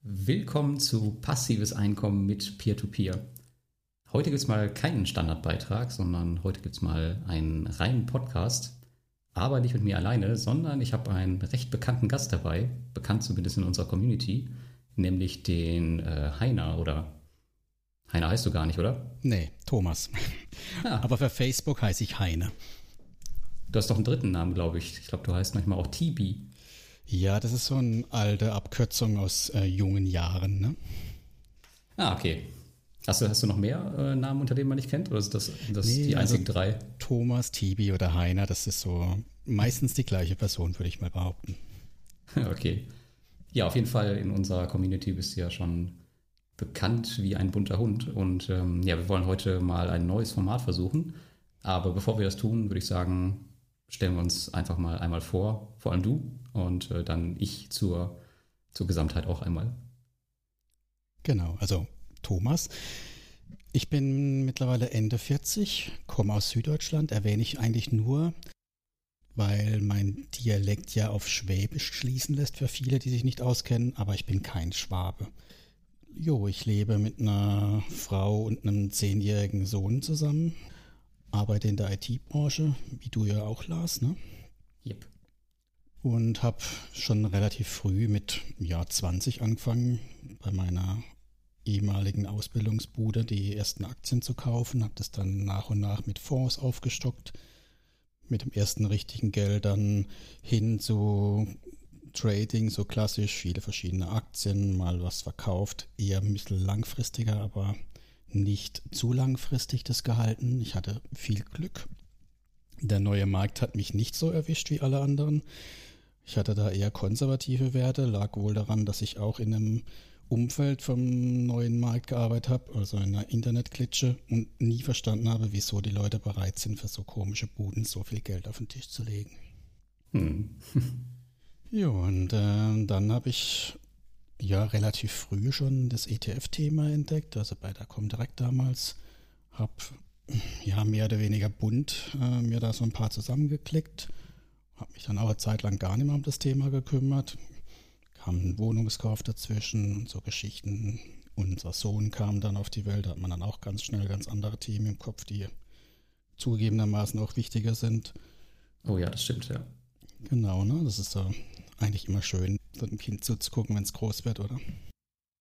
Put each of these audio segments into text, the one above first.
Willkommen zu Passives Einkommen mit Peer-to-Peer. Heute gibt es mal keinen Standardbeitrag, sondern heute gibt es mal einen reinen Podcast. Aber nicht mit mir alleine, sondern ich habe einen recht bekannten Gast dabei, bekannt zumindest in unserer Community, nämlich den äh, Heiner oder Heiner heißt du gar nicht, oder? Nee, Thomas. Ah. Aber für Facebook heiße ich Heine. Du hast doch einen dritten Namen, glaube ich. Ich glaube, du heißt manchmal auch Tibi. Ja, das ist so eine alte Abkürzung aus äh, jungen Jahren, ne? Ah, okay. Hast du, hast du noch mehr äh, Namen, unter denen man nicht kennt? Oder sind das, das nee, die einzigen also drei? Thomas, Tibi oder Heiner, das ist so meistens die gleiche Person, würde ich mal behaupten. Okay. Ja, auf jeden Fall in unserer Community bist du ja schon bekannt wie ein bunter Hund. Und ähm, ja, wir wollen heute mal ein neues Format versuchen. Aber bevor wir das tun, würde ich sagen, stellen wir uns einfach mal einmal vor, vor allem du und äh, dann ich zur, zur Gesamtheit auch einmal. Genau, also Thomas. Ich bin mittlerweile Ende 40, komme aus Süddeutschland, erwähne ich eigentlich nur, weil mein Dialekt ja auf Schwäbisch schließen lässt für viele, die sich nicht auskennen, aber ich bin kein Schwabe. Jo, ich lebe mit einer Frau und einem zehnjährigen Sohn zusammen, arbeite in der IT-Branche, wie du ja auch, Lars, ne? Yep. Und habe schon relativ früh mit ja 20 angefangen, bei meiner ehemaligen Ausbildungsbude die ersten Aktien zu kaufen, habe das dann nach und nach mit Fonds aufgestockt, mit dem ersten richtigen Geld dann hin zu Trading, so klassisch, viele verschiedene Aktien, mal was verkauft, eher ein bisschen langfristiger, aber nicht zu langfristig das gehalten. Ich hatte viel Glück. Der neue Markt hat mich nicht so erwischt wie alle anderen. Ich hatte da eher konservative Werte, lag wohl daran, dass ich auch in einem Umfeld vom neuen Markt gearbeitet habe, also in einer Internetklitsche und nie verstanden habe, wieso die Leute bereit sind, für so komische Buden so viel Geld auf den Tisch zu legen. Hm. ja, und äh, dann habe ich ja relativ früh schon das ETF-Thema entdeckt, also bei der Comdirect damals, habe ja mehr oder weniger bunt äh, mir da so ein paar zusammengeklickt habe mich dann auch eine Zeit lang gar nicht mehr um das Thema gekümmert. Kam ein Wohnungskauf dazwischen und so Geschichten. Unser Sohn kam dann auf die Welt, da hat man dann auch ganz schnell ganz andere Themen im Kopf, die zugegebenermaßen auch wichtiger sind. Oh ja, das stimmt, ja. Genau, ne? Das ist so eigentlich immer schön, so ein Kind zuzugucken, wenn es groß wird, oder?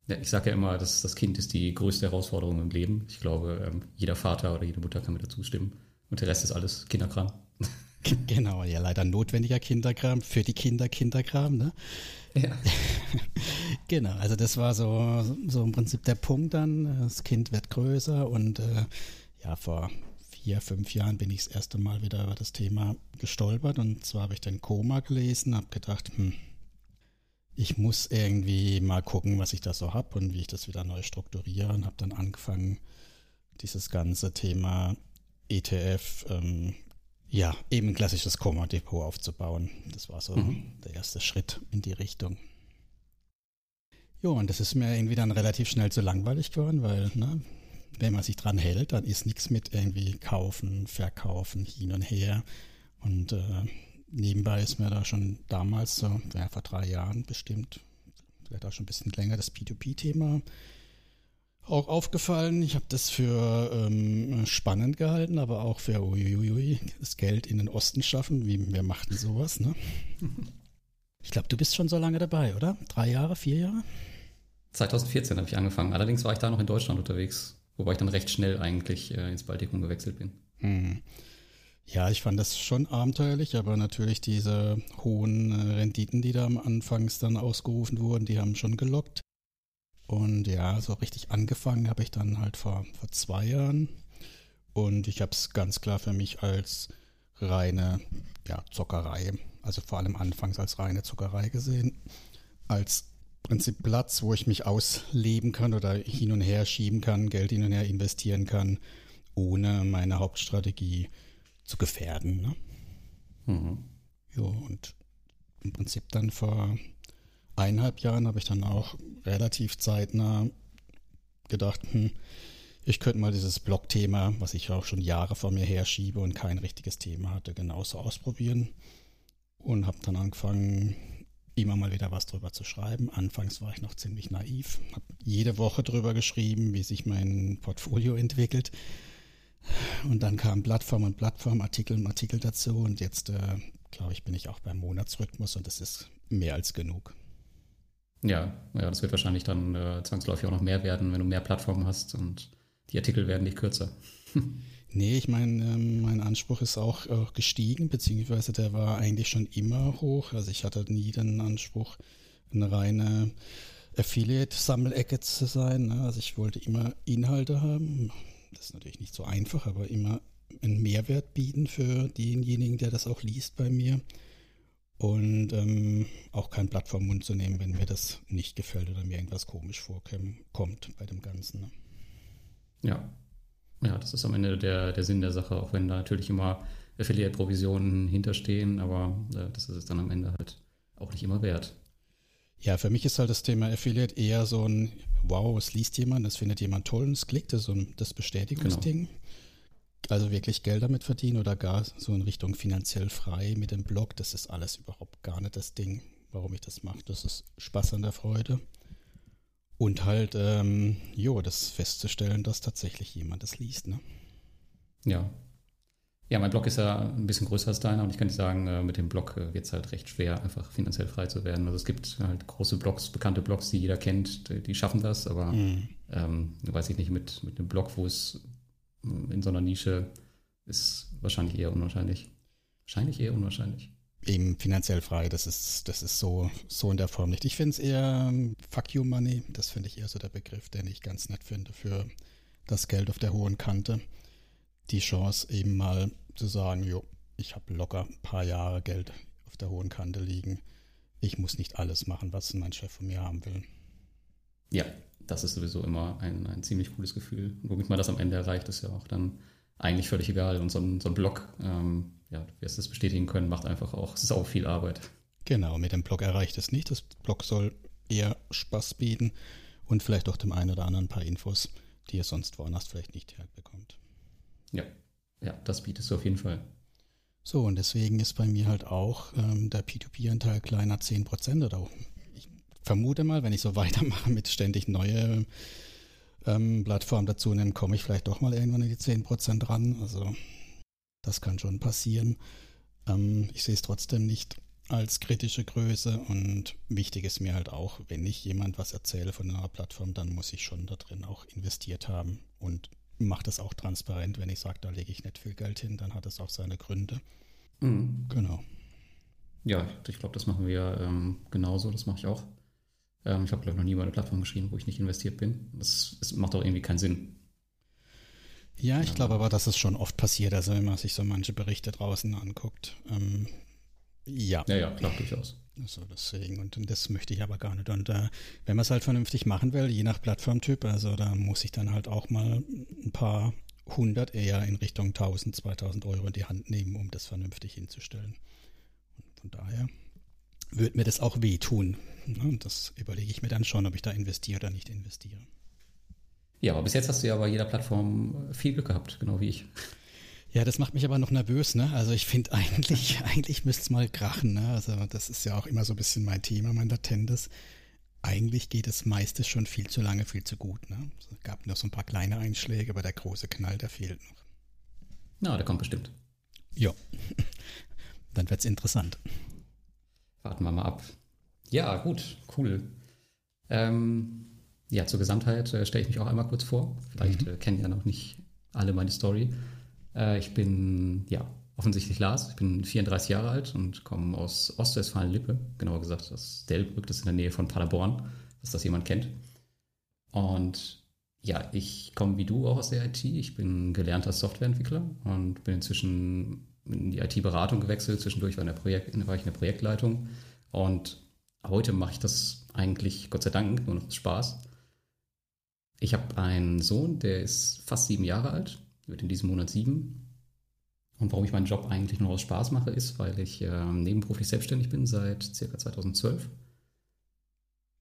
Ja, ich sage ja immer, dass das Kind ist die größte Herausforderung im Leben. Ich glaube, ähm, jeder Vater oder jede Mutter kann mir dazu stimmen. Und der Rest ist alles Kinderkram. Genau, ja, leider notwendiger Kinderkram für die Kinder Kinderkram, ne? Ja. genau, also das war so, so im Prinzip der Punkt dann. Das Kind wird größer und äh, ja, vor vier, fünf Jahren bin ich das erste Mal wieder über das Thema gestolpert und zwar habe ich den Koma gelesen, habe gedacht, hm, ich muss irgendwie mal gucken, was ich da so habe und wie ich das wieder neu strukturiere und habe dann angefangen, dieses ganze Thema ETF, ähm, ja, eben ein klassisches Koma-Depot aufzubauen. Das war so mhm. der erste Schritt in die Richtung. Jo, und das ist mir irgendwie dann relativ schnell zu langweilig geworden, weil, ne, wenn man sich dran hält, dann ist nichts mit irgendwie kaufen, verkaufen, hin und her. Und äh, nebenbei ist mir da schon damals, so, ja, vor drei Jahren bestimmt, vielleicht auch schon ein bisschen länger, das P2P-Thema auch aufgefallen. Ich habe das für ähm, spannend gehalten, aber auch für uiuiui, das Geld in den Osten schaffen. Wie, wer macht denn sowas, ne? Ich glaube, du bist schon so lange dabei, oder? Drei Jahre, vier Jahre? 2014 habe ich angefangen. Allerdings war ich da noch in Deutschland unterwegs, wobei ich dann recht schnell eigentlich äh, ins Baltikum gewechselt bin. Hm. Ja, ich fand das schon abenteuerlich, aber natürlich diese hohen äh, Renditen, die da am Anfangs dann ausgerufen wurden, die haben schon gelockt. Und ja, so richtig angefangen habe ich dann halt vor, vor zwei Jahren. Und ich habe es ganz klar für mich als reine ja, Zockerei, also vor allem anfangs als reine Zockerei gesehen. Als Prinzip Platz, wo ich mich ausleben kann oder hin und her schieben kann, Geld hin und her investieren kann, ohne meine Hauptstrategie zu gefährden. Ne? Mhm. Ja, und im Prinzip dann vor eineinhalb Jahren habe ich dann auch relativ zeitnah gedacht, hm, ich könnte mal dieses Blog-Thema, was ich auch schon Jahre vor mir herschiebe und kein richtiges Thema hatte, genauso ausprobieren. Und habe dann angefangen, immer mal wieder was drüber zu schreiben. Anfangs war ich noch ziemlich naiv, habe jede Woche drüber geschrieben, wie sich mein Portfolio entwickelt. Und dann kamen Plattform und Plattform, Artikel und Artikel dazu. Und jetzt, äh, glaube ich, bin ich auch beim Monatsrhythmus und das ist mehr als genug. Ja, ja, das wird wahrscheinlich dann äh, zwangsläufig auch noch mehr werden, wenn du mehr Plattformen hast und die Artikel werden nicht kürzer. nee, ich meine, ähm, mein Anspruch ist auch, auch gestiegen, beziehungsweise der war eigentlich schon immer hoch. Also ich hatte nie den Anspruch, eine reine Affiliate-Sammelecke zu sein. Ne? Also ich wollte immer Inhalte haben. Das ist natürlich nicht so einfach, aber immer einen Mehrwert bieten für denjenigen, der das auch liest bei mir und ähm, auch kein Blatt vom Mund zu nehmen, wenn mir das nicht gefällt oder mir irgendwas komisch vorkommt bei dem Ganzen. Ne? Ja. Ja, das ist am Ende der, der Sinn der Sache, auch wenn da natürlich immer Affiliate-Provisionen hinterstehen, aber äh, das ist es dann am Ende halt auch nicht immer wert. Ja, für mich ist halt das Thema Affiliate eher so ein, wow, es liest jemand, es findet jemand toll und es klickt, das ist so ein, das Bestätigungsding. Genau also wirklich Geld damit verdienen oder gar so in Richtung finanziell frei mit dem Blog, das ist alles überhaupt gar nicht das Ding, warum ich das mache. Das ist Spaß an der Freude. Und halt, ähm, jo, das festzustellen, dass tatsächlich jemand das liest, ne? Ja. Ja, mein Blog ist ja ein bisschen größer als deiner und ich kann dir sagen, äh, mit dem Blog äh, wird es halt recht schwer, einfach finanziell frei zu werden. Also es gibt halt große Blogs, bekannte Blogs, die jeder kennt, die, die schaffen das, aber mhm. ähm, weiß ich nicht, mit, mit einem Blog, wo es in so einer Nische ist wahrscheinlich eher unwahrscheinlich. Wahrscheinlich eher unwahrscheinlich. Eben finanziell frei, das ist, das ist so, so in der Form nicht. Ich finde es eher ähm, Fuck you Money, das finde ich eher so der Begriff, den ich ganz nett finde für das Geld auf der hohen Kante. Die Chance eben mal zu sagen, jo, ich habe locker ein paar Jahre Geld auf der hohen Kante liegen. Ich muss nicht alles machen, was mein Chef von mir haben will. Ja, das ist sowieso immer ein, ein ziemlich cooles Gefühl. Womit man das am Ende erreicht, ist ja auch dann eigentlich völlig egal. Und so ein, so ein Blog, ähm, ja, du wirst das bestätigen können, macht einfach auch, es auch viel Arbeit. Genau, mit dem Blog erreicht es nicht. Das Blog soll eher Spaß bieten und vielleicht auch dem einen oder anderen ein paar Infos, die ihr sonst woanders vielleicht nicht herbekommt. Ja, ja, das bietest du auf jeden Fall. So, und deswegen ist bei mir halt auch ähm, der P2P-Anteil kleiner 10% oder vermute mal, wenn ich so weitermache mit ständig neue ähm, Plattformen dazu nehmen, komme ich vielleicht doch mal irgendwann in die 10% ran. Also das kann schon passieren. Ähm, ich sehe es trotzdem nicht als kritische Größe und wichtig ist mir halt auch, wenn ich jemand was erzähle von einer Plattform, dann muss ich schon da drin auch investiert haben und mache das auch transparent. Wenn ich sage, da lege ich nicht viel Geld hin, dann hat es auch seine Gründe. Mhm. Genau. Ja, ich glaube, das machen wir ähm, genauso. Das mache ich auch. Ähm, ich habe, glaube ich, noch nie über eine Plattform geschrieben, wo ich nicht investiert bin. Das, das macht auch irgendwie keinen Sinn. Ja, ich glaube aber, dass es schon oft passiert, also wenn man sich so manche Berichte draußen anguckt. Ähm, ja. Ja, ja, klar, durchaus. Also deswegen, und das möchte ich aber gar nicht. Und äh, wenn man es halt vernünftig machen will, je nach Plattformtyp, also da muss ich dann halt auch mal ein paar hundert, eher in Richtung 1000, 2000 Euro in die Hand nehmen, um das vernünftig hinzustellen. Und von daher würde mir das auch wehtun. Ne? Das überlege ich mir dann schon, ob ich da investiere oder nicht investiere. Ja, aber bis jetzt hast du ja bei jeder Plattform viel Glück gehabt, genau wie ich. Ja, das macht mich aber noch nervös, ne? Also ich finde eigentlich, eigentlich müsste es mal krachen, ne? Also das ist ja auch immer so ein bisschen mein Thema, mein latentes. Eigentlich geht das meiste schon viel zu lange, viel zu gut, ne? Es gab noch so ein paar kleine Einschläge, aber der große Knall, der fehlt noch. Na, der kommt bestimmt. Ja, dann wird's interessant. Warten wir mal ab. Ja, gut, cool. Ähm, ja, zur Gesamtheit äh, stelle ich mich auch einmal kurz vor. Vielleicht mhm. äh, kennen ja noch nicht alle meine Story. Äh, ich bin, ja, offensichtlich Lars. Ich bin 34 Jahre alt und komme aus Ostwestfalen-Lippe. Genauer gesagt aus Delbrück, das ist in der Nähe von Paderborn, dass das jemand kennt. Und ja, ich komme wie du auch aus der IT. Ich bin gelernter Softwareentwickler und bin inzwischen in die IT-Beratung gewechselt. Zwischendurch war, in der Projekt, war ich in der Projektleitung. Und heute mache ich das eigentlich, Gott sei Dank, nur noch Spaß. Ich habe einen Sohn, der ist fast sieben Jahre alt, wird in diesem Monat sieben. Und warum ich meinen Job eigentlich nur aus Spaß mache, ist, weil ich äh, nebenberuflich selbstständig bin seit circa 2012.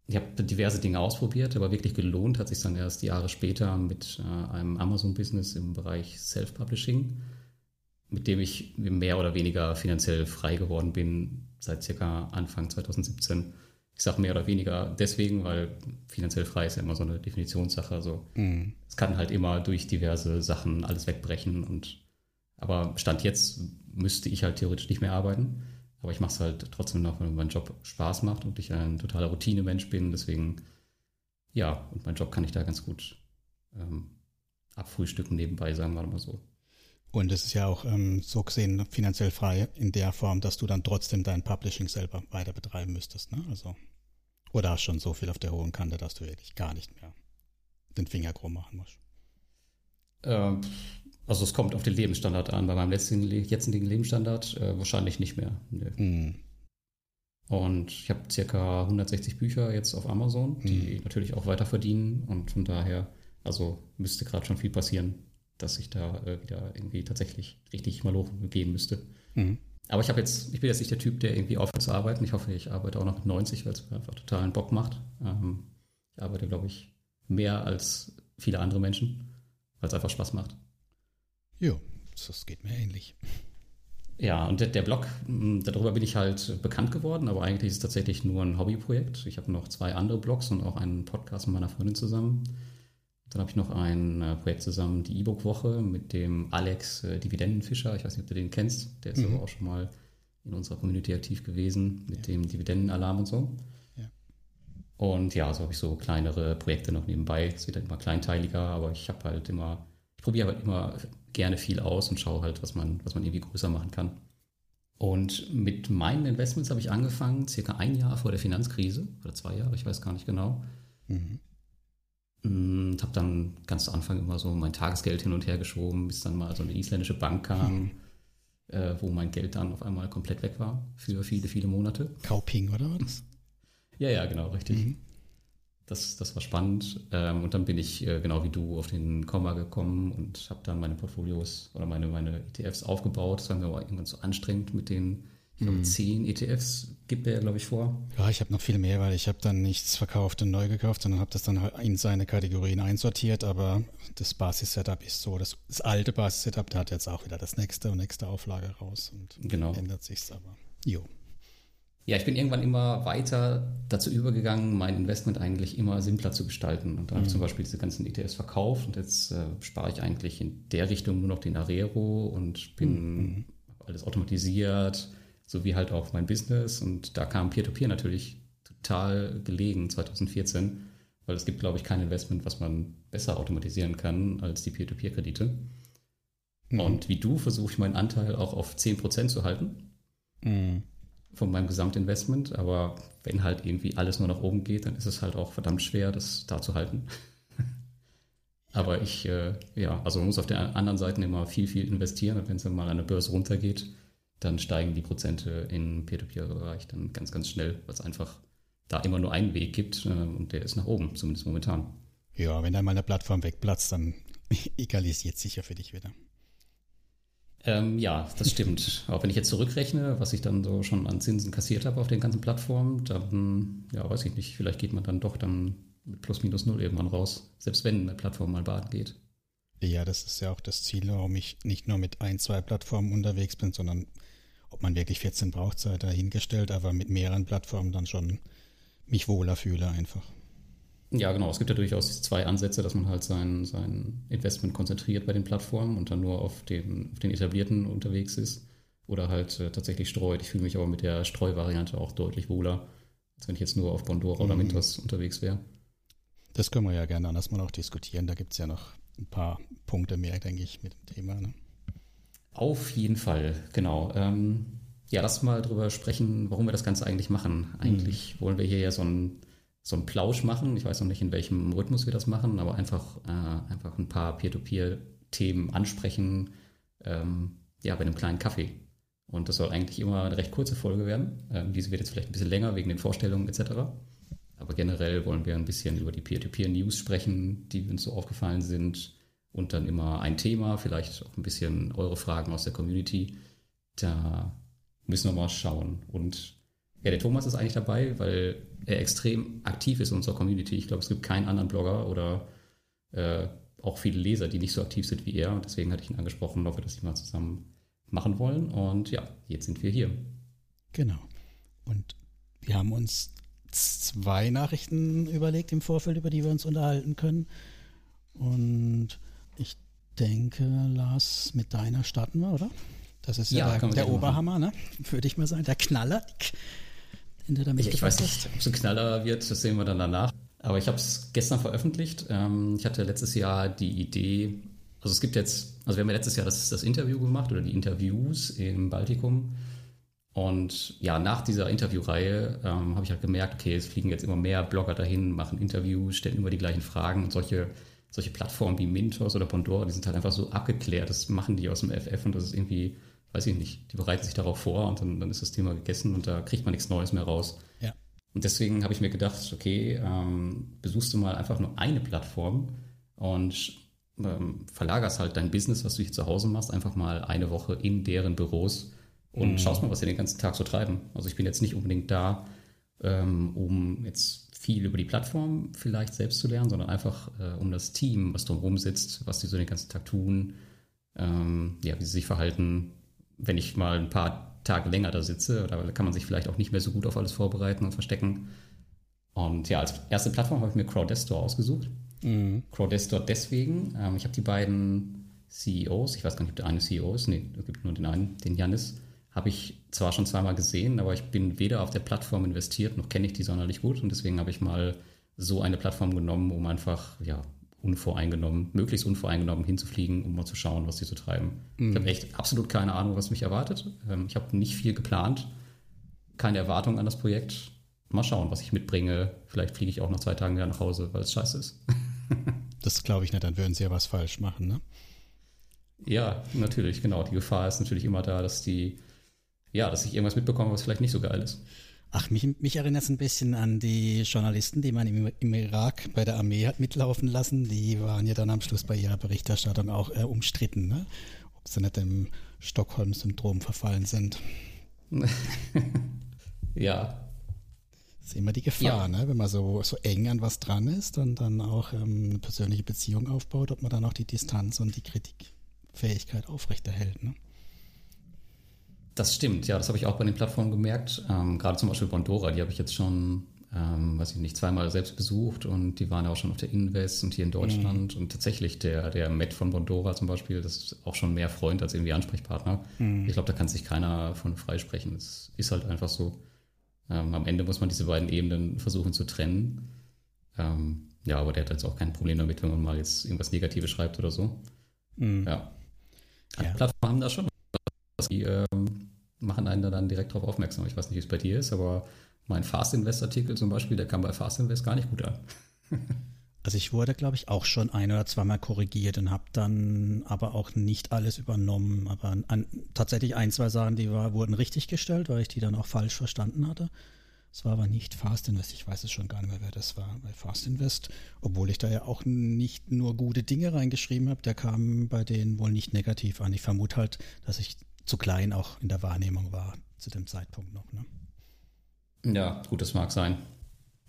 Ich habe diverse Dinge ausprobiert, aber wirklich gelohnt hat sich dann erst Jahre später mit äh, einem Amazon-Business im Bereich Self-Publishing mit dem ich mehr oder weniger finanziell frei geworden bin, seit circa Anfang 2017. Ich sage mehr oder weniger deswegen, weil finanziell frei ist ja immer so eine Definitionssache. Also mhm. es kann halt immer durch diverse Sachen alles wegbrechen und aber Stand jetzt müsste ich halt theoretisch nicht mehr arbeiten. Aber ich mache es halt trotzdem noch, weil mein Job Spaß macht und ich ein totaler Routinemensch bin. Deswegen, ja, und mein Job kann ich da ganz gut ähm, abfrühstücken nebenbei, sagen wir mal so. Und es ist ja auch ähm, so gesehen finanziell frei in der Form, dass du dann trotzdem dein Publishing selber weiter betreiben müsstest, ne? Also, oder hast schon so viel auf der hohen Kante, dass du wirklich gar nicht mehr den Finger krumm machen musst? Ähm, also es kommt auf den Lebensstandard an. Bei meinem letzten, jetzigen Lebensstandard äh, wahrscheinlich nicht mehr. Nee. Mm. Und ich habe circa 160 Bücher jetzt auf Amazon, die mm. natürlich auch weiter verdienen. Und von daher, also müsste gerade schon viel passieren, dass ich da äh, wieder irgendwie tatsächlich richtig mal hochgehen müsste. Mm. Aber ich habe jetzt, ich bin jetzt nicht der Typ, der irgendwie aufhört zu arbeiten. Ich hoffe, ich arbeite auch noch mit 90, weil es mir einfach totalen Bock macht. Ähm, ich arbeite, glaube ich, mehr als viele andere Menschen, weil es einfach Spaß macht. Ja, das geht mir ähnlich. Ja, und der, der Blog, hm, darüber bin ich halt bekannt geworden, aber eigentlich ist es tatsächlich nur ein Hobbyprojekt. Ich habe noch zwei andere Blogs und auch einen Podcast mit meiner Freundin zusammen. Dann habe ich noch ein äh, Projekt zusammen, die E-Book-Woche, mit dem Alex äh, Dividendenfischer. Ich weiß nicht, ob du den kennst. Der ist mhm. aber auch schon mal in unserer Community aktiv gewesen mit ja. dem Dividendenalarm und so. Ja. Und ja, so habe ich so kleinere Projekte noch nebenbei. Es wird halt immer kleinteiliger, aber ich habe halt immer, ich probiere halt immer gerne viel aus und schaue halt, was man, was man irgendwie größer machen kann. Und mit meinen Investments habe ich angefangen, circa ein Jahr vor der Finanzkrise oder zwei Jahre, ich weiß gar nicht genau. Mhm. Und habe dann ganz zu Anfang immer so mein Tagesgeld hin und her geschoben, bis dann mal so eine isländische Bank kam, mhm. äh, wo mein Geld dann auf einmal komplett weg war für viele, viele Monate. Kauping oder was? Ja, ja, genau, richtig. Mhm. Das, das war spannend. Ähm, und dann bin ich äh, genau wie du auf den Komma gekommen und habe dann meine Portfolios oder meine, meine ETFs aufgebaut. Das war mir aber irgendwann so anstrengend mit den ich glaube, mhm. zehn ETFs gibt er, glaube ich, vor. Ja, ich habe noch viel mehr, weil ich habe dann nichts verkauft und neu gekauft, sondern habe das dann halt in seine Kategorien einsortiert. Aber das Basis-Setup ist so, das, das alte Basis-Setup, da hat jetzt auch wieder das nächste und nächste Auflage raus und genau. ändert sich's aber. Jo. Ja, ich bin irgendwann immer weiter dazu übergegangen, mein Investment eigentlich immer simpler zu gestalten. Und da mhm. habe ich zum Beispiel diese ganzen ETFs verkauft und jetzt äh, spare ich eigentlich in der Richtung nur noch den Arero und bin mhm. alles automatisiert, sowie halt auch mein Business. Und da kam Peer-to-Peer -Peer natürlich total gelegen 2014, weil es gibt, glaube ich, kein Investment, was man besser automatisieren kann als die Peer-to-Peer-Kredite. Mhm. Und wie du versuche ich meinen Anteil auch auf 10% zu halten. Mhm von meinem Gesamtinvestment. Aber wenn halt irgendwie alles nur nach oben geht, dann ist es halt auch verdammt schwer, das da zu halten. Aber ich, äh, ja, also man muss auf der anderen Seite immer viel, viel investieren. Und wenn es dann mal an der Börse runtergeht, dann steigen die Prozente im Peer-to-Peer-Bereich dann ganz, ganz schnell, weil es einfach da immer nur einen Weg gibt äh, und der ist nach oben, zumindest momentan. Ja, wenn dann mal eine Plattform wegplatzt, dann egalisiert sicher für dich wieder. Ähm, ja, das stimmt. Auch wenn ich jetzt zurückrechne, was ich dann so schon an Zinsen kassiert habe auf den ganzen Plattformen, dann, ja, weiß ich nicht, vielleicht geht man dann doch dann mit plus minus null irgendwann raus, selbst wenn eine Plattform mal baden geht. Ja, das ist ja auch das Ziel, warum ich nicht nur mit ein, zwei Plattformen unterwegs bin, sondern ob man wirklich 14 braucht, sei dahingestellt, aber mit mehreren Plattformen dann schon mich wohler fühle einfach. Ja, genau. Es gibt ja durchaus zwei Ansätze, dass man halt sein, sein Investment konzentriert bei den Plattformen und dann nur auf den, auf den etablierten unterwegs ist oder halt äh, tatsächlich streut. Ich fühle mich aber mit der Streuvariante auch deutlich wohler, als wenn ich jetzt nur auf Bondora mhm. oder Mintos unterwegs wäre. Das können wir ja gerne anders mal auch diskutieren. Da gibt es ja noch ein paar Punkte mehr, denke ich, mit dem Thema. Ne? Auf jeden Fall, genau. Ähm, ja, lass mal drüber sprechen, warum wir das Ganze eigentlich machen. Eigentlich mhm. wollen wir hier ja so ein so einen Plausch machen. Ich weiß noch nicht, in welchem Rhythmus wir das machen, aber einfach, äh, einfach ein paar Peer-to-Peer-Themen ansprechen, ähm, ja, bei einem kleinen Kaffee. Und das soll eigentlich immer eine recht kurze Folge werden. Ähm, diese wird jetzt vielleicht ein bisschen länger wegen den Vorstellungen etc. Aber generell wollen wir ein bisschen über die Peer-to-Peer-News sprechen, die uns so aufgefallen sind. Und dann immer ein Thema, vielleicht auch ein bisschen eure Fragen aus der Community. Da müssen wir mal schauen. Und ja, der Thomas ist eigentlich dabei, weil er extrem aktiv ist in unserer Community. Ich glaube, es gibt keinen anderen Blogger oder äh, auch viele Leser, die nicht so aktiv sind wie er. Und deswegen hatte ich ihn angesprochen, ob wir das mal zusammen machen wollen. Und ja, jetzt sind wir hier. Genau. Und wir haben uns zwei Nachrichten überlegt im Vorfeld, über die wir uns unterhalten können. Und ich denke, Lars, mit deiner starten wir, oder? Das ist ja, ja der, der Oberhammer, ne? Würde ich mal sagen. Der Knaller. Ich, ich weiß nicht, ob es ein Knaller wird, das sehen wir dann danach. Aber ich habe es gestern veröffentlicht. Ähm, ich hatte letztes Jahr die Idee, also es gibt jetzt, also wir haben ja letztes Jahr das, das Interview gemacht oder die Interviews im Baltikum. Und ja, nach dieser Interviewreihe ähm, habe ich halt gemerkt, okay, es fliegen jetzt immer mehr Blogger dahin, machen Interviews, stellen immer die gleichen Fragen und solche, solche Plattformen wie Mintos oder Pandora, die sind halt einfach so abgeklärt. Das machen die aus dem FF und das ist irgendwie, weiß ich nicht, die bereiten sich darauf vor und dann, dann ist das Thema gegessen und da kriegt man nichts Neues mehr raus. Ja. Und deswegen habe ich mir gedacht, okay, ähm, besuchst du mal einfach nur eine Plattform und ähm, verlagerst halt dein Business, was du hier zu Hause machst, einfach mal eine Woche in deren Büros und mhm. schaust mal, was sie den ganzen Tag so treiben. Also ich bin jetzt nicht unbedingt da, ähm, um jetzt viel über die Plattform vielleicht selbst zu lernen, sondern einfach äh, um das Team, was drumherum sitzt, was die so den ganzen Tag tun, ähm, ja, wie sie sich verhalten. Wenn ich mal ein paar Tage länger da sitze, da kann man sich vielleicht auch nicht mehr so gut auf alles vorbereiten und verstecken. Und ja, als erste Plattform habe ich mir Crowdestor ausgesucht. Mhm. Crowdestor deswegen, ähm, ich habe die beiden CEOs, ich weiß gar nicht, ob der eine CEO ist, nee, es gibt nur den einen, den Janis, habe ich zwar schon zweimal gesehen, aber ich bin weder auf der Plattform investiert, noch kenne ich die sonderlich gut und deswegen habe ich mal so eine Plattform genommen, um einfach, ja, unvoreingenommen, möglichst unvoreingenommen hinzufliegen, um mal zu schauen, was die so treiben. Mhm. Ich habe echt absolut keine Ahnung, was mich erwartet. Ähm, ich habe nicht viel geplant, keine Erwartung an das Projekt. Mal schauen, was ich mitbringe. Vielleicht fliege ich auch nach zwei Tagen wieder nach Hause, weil es scheiße ist. das glaube ich nicht, dann würden sie ja was falsch machen, ne? Ja, natürlich, genau. Die Gefahr ist natürlich immer da, dass die ja, dass ich irgendwas mitbekomme, was vielleicht nicht so geil ist. Ach, mich, mich erinnert es ein bisschen an die Journalisten, die man im, im, Irak bei der Armee hat mitlaufen lassen. Die waren ja dann am Schluss bei ihrer Berichterstattung auch äh, umstritten, ne? ob sie nicht dem Stockholm-Syndrom verfallen sind. ja. Das ist immer die Gefahr, ja. ne? wenn man so, so eng an was dran ist und dann auch ähm, eine persönliche Beziehung aufbaut, ob man dann auch die Distanz und die Kritikfähigkeit aufrechterhält. Ne? Das stimmt, ja, das habe ich auch bei den Plattformen gemerkt. Ähm, gerade zum Beispiel Bondora, die habe ich jetzt schon, ähm, weiß ich nicht, zweimal selbst besucht und die waren ja auch schon auf der Invest und hier in Deutschland. Mhm. Und tatsächlich der, der Matt von Bondora zum Beispiel, das ist auch schon mehr Freund als irgendwie Ansprechpartner. Mhm. Ich glaube, da kann sich keiner von freisprechen. Es ist halt einfach so. Ähm, am Ende muss man diese beiden Ebenen versuchen zu trennen. Ähm, ja, aber der hat jetzt auch kein Problem damit, wenn man mal jetzt irgendwas Negatives schreibt oder so. Mhm. Ja. ja. Plattformen haben da schon die ähm, machen einen da dann direkt darauf aufmerksam. Ich weiß nicht, wie es bei dir ist, aber mein Fast Invest Artikel zum Beispiel, der kam bei Fast Invest gar nicht gut an. also ich wurde, glaube ich, auch schon ein oder zweimal korrigiert und habe dann aber auch nicht alles übernommen. Aber an, tatsächlich ein, zwei Sachen, die war, wurden richtig gestellt, weil ich die dann auch falsch verstanden hatte. Es war aber nicht Fast Invest. Ich weiß es schon gar nicht mehr, wer das war bei Fast Invest. Obwohl ich da ja auch nicht nur gute Dinge reingeschrieben habe. Der kam bei denen wohl nicht negativ an. Ich vermute halt, dass ich zu klein auch in der Wahrnehmung war zu dem Zeitpunkt noch. Ne? Ja, gut, das mag sein.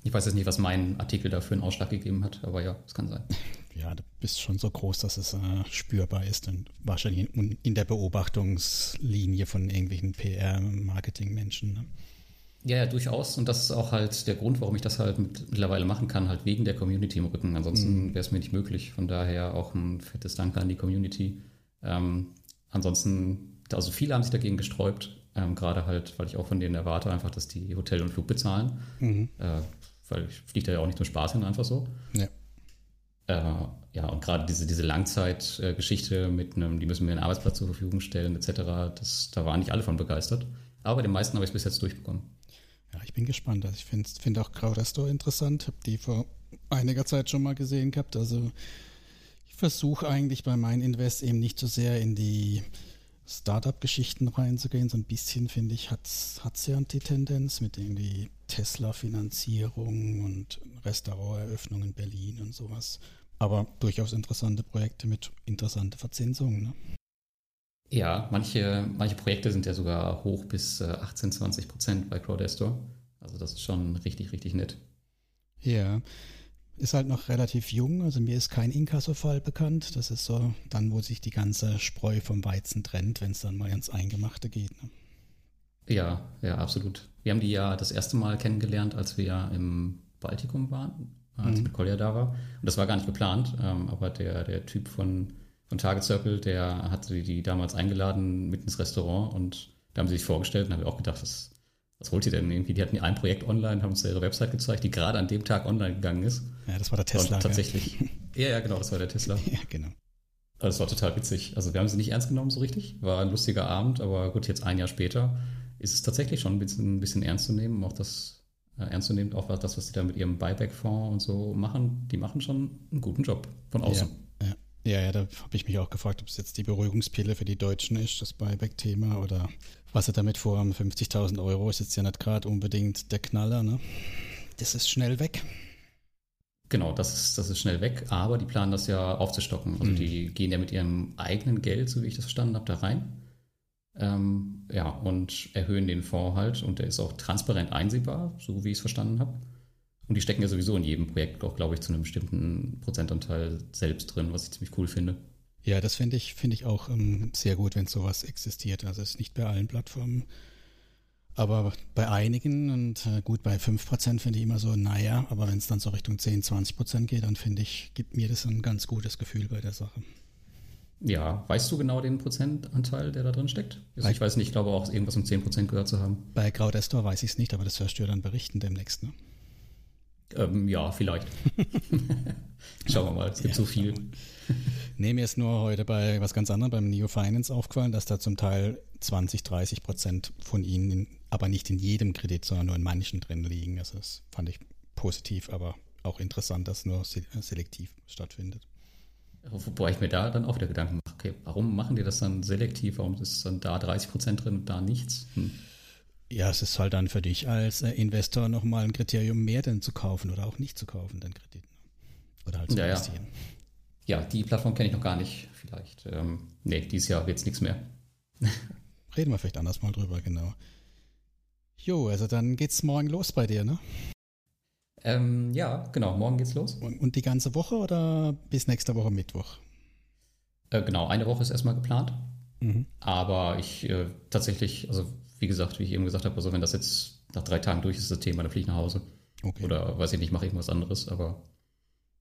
Ich weiß jetzt nicht, was mein Artikel dafür einen Ausschlag gegeben hat, aber ja, das kann sein. Ja, du bist schon so groß, dass es äh, spürbar ist und wahrscheinlich in, in der Beobachtungslinie von irgendwelchen PR-Marketing-Menschen. Ne? Ja, ja, durchaus. Und das ist auch halt der Grund, warum ich das halt mittlerweile machen kann, halt wegen der Community im Rücken. Ansonsten mhm. wäre es mir nicht möglich. Von daher auch ein fettes Danke an die Community. Ähm, ansonsten also viele haben sich dagegen gesträubt, ähm, gerade halt, weil ich auch von denen erwarte einfach, dass die Hotel und Flug bezahlen. Mhm. Äh, weil ich fliege da ja auch nicht zum Spaß hin, einfach so. Ja. Äh, ja, und gerade diese, diese Langzeitgeschichte mit einem, die müssen mir einen Arbeitsplatz zur Verfügung stellen, etc., das, da waren nicht alle von begeistert. Aber bei den meisten habe ich es bis jetzt durchbekommen. Ja, ich bin gespannt. Also ich finde find auch Crowdestor interessant. Habe die vor einiger Zeit schon mal gesehen gehabt. Also ich versuche eigentlich bei meinen Invest eben nicht so sehr in die Startup-Geschichten reinzugehen. So ein bisschen, finde ich, hat es ja die Tendenz mit irgendwie Tesla-Finanzierung und Restauranteröffnung in Berlin und sowas. Aber durchaus interessante Projekte mit interessanter Verzinsung. Ne? Ja, manche, manche Projekte sind ja sogar hoch bis 18, äh, 20 Prozent bei Crowdestor. Also das ist schon richtig, richtig nett. Ja, ist halt noch relativ jung, also mir ist kein Inkasso-Fall bekannt. Das ist so dann, wo sich die ganze Spreu vom Weizen trennt, wenn es dann mal ins Eingemachte geht. Ne? Ja, ja, absolut. Wir haben die ja das erste Mal kennengelernt, als wir ja im Baltikum waren, als mhm. mit Kolja da war. Und das war gar nicht geplant, ähm, aber der, der Typ von, von Target Circle, der hat die, die damals eingeladen mit ins Restaurant und da haben sie sich vorgestellt und haben wir auch gedacht, was, was holt ihr denn irgendwie? Die hatten ein Projekt online, haben uns ihre Website gezeigt, die gerade an dem Tag online gegangen ist. Ja, das war der Tesla. Und tatsächlich. Ja. ja, genau, das war der Tesla. Ja, genau. Also das war total witzig. Also wir haben sie nicht ernst genommen so richtig. War ein lustiger Abend, aber gut, jetzt ein Jahr später ist es tatsächlich schon ein bisschen, ein bisschen ernst zu nehmen. Auch das äh, ernst zu nehmen, auch das, was sie da mit ihrem Buyback-Fonds und so machen. Die machen schon einen guten Job von außen. Ja, ja. Ja, ja, da habe ich mich auch gefragt, ob es jetzt die Beruhigungspille für die Deutschen ist, das Buyback-Thema, oder was sie damit vorhaben. 50.000 Euro ist jetzt ja nicht gerade unbedingt der Knaller, ne? Das ist schnell weg. Genau, das ist, das ist schnell weg, aber die planen das ja aufzustocken. Also mhm. die gehen ja mit ihrem eigenen Geld, so wie ich das verstanden habe, da rein. Ähm, ja, und erhöhen den Fonds halt und der ist auch transparent einsehbar, so wie ich es verstanden habe. Und die stecken ja sowieso in jedem Projekt auch, glaube ich, zu einem bestimmten Prozentanteil selbst drin, was ich ziemlich cool finde. Ja, das finde ich, finde ich auch ähm, sehr gut, wenn sowas existiert. Also es ist nicht bei allen Plattformen, aber bei einigen und äh, gut, bei 5% finde ich immer so, naja, aber wenn es dann so Richtung 10, 20% geht, dann finde ich, gibt mir das ein ganz gutes Gefühl bei der Sache. Ja, weißt du genau den Prozentanteil, der da drin steckt? Also ich weiß nicht, ich glaube auch irgendwas um 10% gehört zu haben. Bei Crowdestor weiß ich es nicht, aber das wirst du ja dann berichten demnächst, ne? Ähm, ja, vielleicht. Schauen wir mal, es gibt ja, so viel. nee, mir ist nur heute bei was ganz anderem, beim Neo Finance aufgefallen, dass da zum Teil 20, 30 Prozent von ihnen, in, aber nicht in jedem Kredit, sondern nur in manchen drin liegen. Also das fand ich positiv, aber auch interessant, dass nur selektiv stattfindet. Wobei ich mir da dann auch wieder Gedanken mache, okay, warum machen die das dann selektiv? Warum ist dann da 30 Prozent drin und da nichts? Hm. Ja, es ist halt dann für dich als äh, Investor nochmal ein Kriterium mehr, denn zu kaufen oder auch nicht zu kaufen, den Kredit. Ne? Oder halt zu ja, investieren. Ja. ja, die Plattform kenne ich noch gar nicht. Vielleicht. Ähm, nee, dieses Jahr wird es nichts mehr. Reden wir vielleicht anders mal drüber, genau. Jo, also dann geht's morgen los bei dir, ne? Ähm, ja, genau, morgen geht's los. Und, und, die ganze Woche oder bis nächste Woche Mittwoch? Äh, genau, eine Woche ist erstmal geplant. Mhm. Aber ich äh, tatsächlich, also wie gesagt, wie ich eben gesagt habe, also wenn das jetzt nach drei Tagen durch ist, das Thema, dann fliege ich nach Hause. Okay. Oder weiß ich nicht, mache ich irgendwas anderes, aber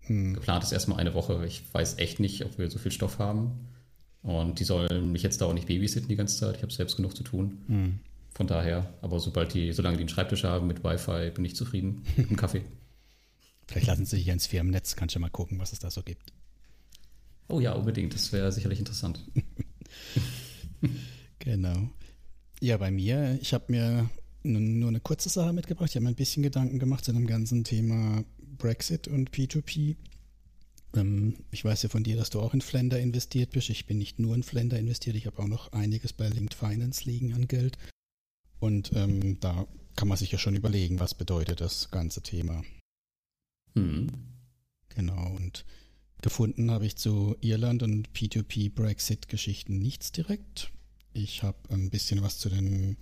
hm. geplant ist erstmal eine Woche. Ich weiß echt nicht, ob wir so viel Stoff haben. Und die sollen mich jetzt da auch nicht babysitten die ganze Zeit. Ich habe selbst genug zu tun. Hm. Von daher, aber sobald die, solange die einen Schreibtisch haben mit Wi-Fi, bin ich zufrieden. Mit einem Kaffee. Vielleicht lassen sie sich ins Firmennetz, kannst du mal gucken, was es da so gibt. Oh ja, unbedingt. Das wäre sicherlich interessant. genau. Ja, bei mir, ich habe mir nur eine kurze Sache mitgebracht. Ich habe mir ein bisschen Gedanken gemacht zu dem ganzen Thema Brexit und P2P. Ähm, ich weiß ja von dir, dass du auch in Flender investiert bist. Ich bin nicht nur in Flender investiert, ich habe auch noch einiges bei Linked Finance liegen an Geld. Und ähm, da kann man sich ja schon überlegen, was bedeutet das ganze Thema. Mhm. Genau, und gefunden habe ich zu Irland und P2P Brexit-Geschichten nichts direkt. Ich habe ein bisschen was zu den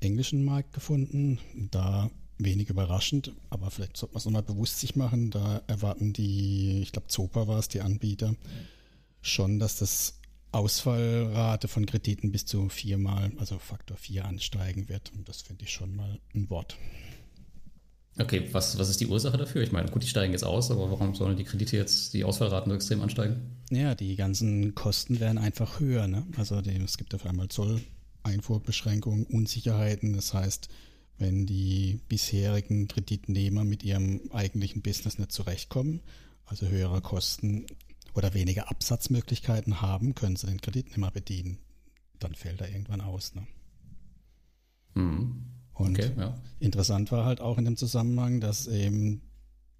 englischen Markt gefunden. Da wenig überraschend, aber vielleicht sollte man es nochmal bewusst sich machen. Da erwarten die, ich glaube Zopa war es, die Anbieter, schon, dass das Ausfallrate von Krediten bis zu viermal, also Faktor vier ansteigen wird. Und das finde ich schon mal ein Wort. Okay, was, was ist die Ursache dafür? Ich meine, gut, die steigen jetzt aus, aber warum sollen die Kredite jetzt, die Ausfallraten so extrem ansteigen? Ja, die ganzen Kosten werden einfach höher. Ne? Also die, es gibt auf einmal Zolleinfuhrbeschränkungen, Unsicherheiten. Das heißt, wenn die bisherigen Kreditnehmer mit ihrem eigentlichen Business nicht zurechtkommen, also höhere Kosten oder weniger Absatzmöglichkeiten haben, können sie den Kredit nicht mehr bedienen. Dann fällt er irgendwann aus. Ne? Mhm. Und okay, ja. interessant war halt auch in dem Zusammenhang, dass eben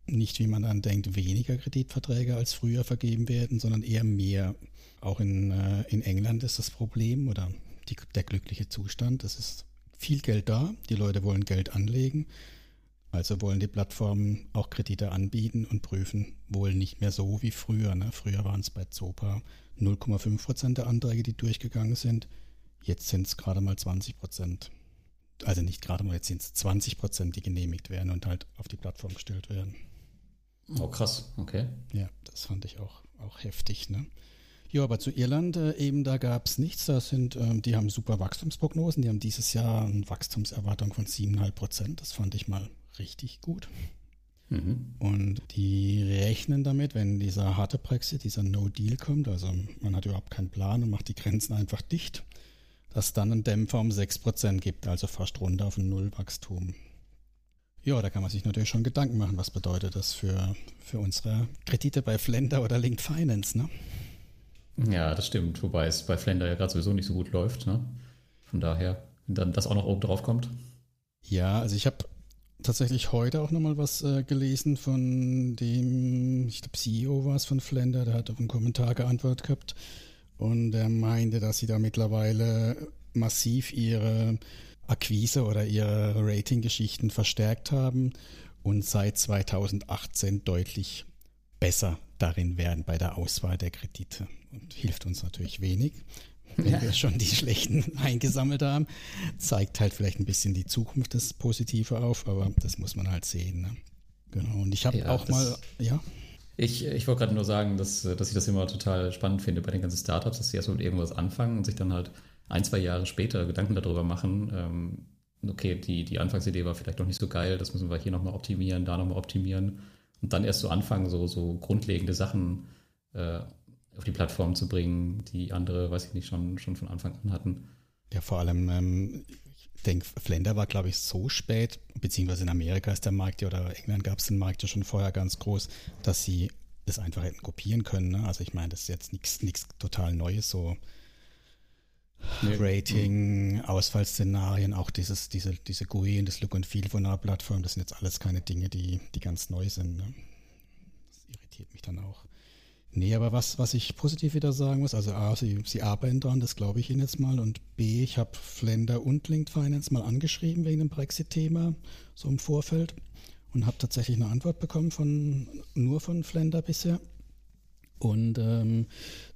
nicht, wie man dann denkt, weniger Kreditverträge als früher vergeben werden, sondern eher mehr. Auch in, äh, in England ist das Problem oder die, der glückliche Zustand. Es ist viel Geld da, die Leute wollen Geld anlegen, also wollen die Plattformen auch Kredite anbieten und prüfen wohl nicht mehr so wie früher. Ne? Früher waren es bei Zopa 0,5 Prozent der Anträge, die durchgegangen sind. Jetzt sind es gerade mal 20 Prozent also nicht gerade mal, jetzt sind es 20 Prozent, die genehmigt werden und halt auf die Plattform gestellt werden. Oh, krass, okay. Ja, das fand ich auch, auch heftig, ne? Ja, aber zu Irland äh, eben, da gab es nichts. Da sind, ähm, die haben super Wachstumsprognosen. Die haben dieses Jahr eine Wachstumserwartung von 7,5 Prozent. Das fand ich mal richtig gut. Mhm. Und die rechnen damit, wenn dieser harte Brexit, dieser No-Deal kommt, also man hat überhaupt keinen Plan und macht die Grenzen einfach dicht, dass dann ein Dämpfer um 6% gibt, also fast runter auf ein Nullwachstum. Ja, da kann man sich natürlich schon Gedanken machen, was bedeutet das für, für unsere Kredite bei Flender oder Linked Finance, ne? Ja, das stimmt. Wobei es bei Flender ja gerade sowieso nicht so gut läuft. Ne? Von daher, wenn dann das auch noch oben drauf kommt. Ja, also ich habe tatsächlich heute auch nochmal was äh, gelesen von dem, ich glaube CEO war es von Flender, der hat auf einen Kommentar geantwortet gehabt und er meinte, dass sie da mittlerweile massiv ihre Akquise oder ihre Rating-Geschichten verstärkt haben und seit 2018 deutlich besser darin werden bei der Auswahl der Kredite und hilft uns natürlich wenig. Wenn ja. wir schon die schlechten eingesammelt haben, zeigt halt vielleicht ein bisschen die Zukunft das Positive auf, aber das muss man halt sehen. Ne? Genau. Und ich habe ja, auch mal, ja. Ich, ich wollte gerade nur sagen, dass, dass ich das immer total spannend finde bei den ganzen Startups, dass sie erst mit irgendwas anfangen und sich dann halt ein, zwei Jahre später Gedanken darüber machen, ähm, okay, die, die Anfangsidee war vielleicht noch nicht so geil, das müssen wir hier nochmal optimieren, da nochmal optimieren und dann erst so anfangen, so, so grundlegende Sachen äh, auf die Plattform zu bringen, die andere, weiß ich nicht, schon, schon von Anfang an hatten. Ja, vor allem, ähm, denke, Flender war, glaube ich, so spät, beziehungsweise in Amerika ist der Markt ja, oder England gab es den Markt ja schon vorher ganz groß, dass sie das einfach hätten kopieren können. Ne? Also ich meine, das ist jetzt nichts total Neues, so nee. Rating, Ausfallszenarien, auch dieses, diese, diese GUI und das Look and Feel von einer Plattform, das sind jetzt alles keine Dinge, die, die ganz neu sind. Ne? Das irritiert mich dann auch. Nee, aber was, was ich positiv wieder sagen muss, also A, sie, sie arbeiten dran, das glaube ich Ihnen jetzt mal. Und B, ich habe Flender und Linked Finance mal angeschrieben wegen dem Brexit-Thema, so im Vorfeld. Und habe tatsächlich eine Antwort bekommen von nur von Flender bisher. Und ähm,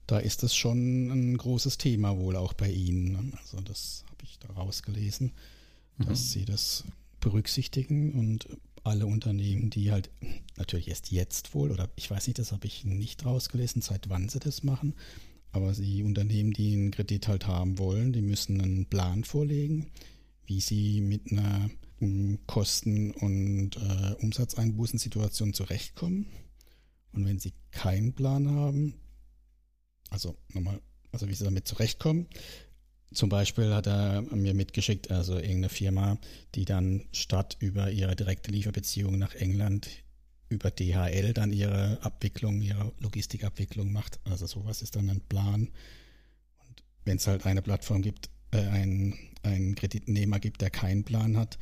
da ist es schon ein großes Thema wohl auch bei Ihnen. Also das habe ich da rausgelesen, mhm. dass Sie das berücksichtigen und alle Unternehmen, die halt natürlich erst jetzt wohl, oder ich weiß nicht, das habe ich nicht rausgelesen, seit wann sie das machen, aber die Unternehmen, die einen Kredit halt haben wollen, die müssen einen Plan vorlegen, wie sie mit einer um, Kosten- und äh, Umsatzeinbußensituation zurechtkommen. Und wenn sie keinen Plan haben, also nochmal, also wie sie damit zurechtkommen, zum Beispiel hat er mir mitgeschickt, also irgendeine Firma, die dann statt über ihre direkte Lieferbeziehung nach England über DHL dann ihre Abwicklung, ihre Logistikabwicklung macht. Also sowas ist dann ein Plan. Und wenn es halt eine Plattform gibt, äh, ein, einen Kreditnehmer gibt, der keinen Plan hat,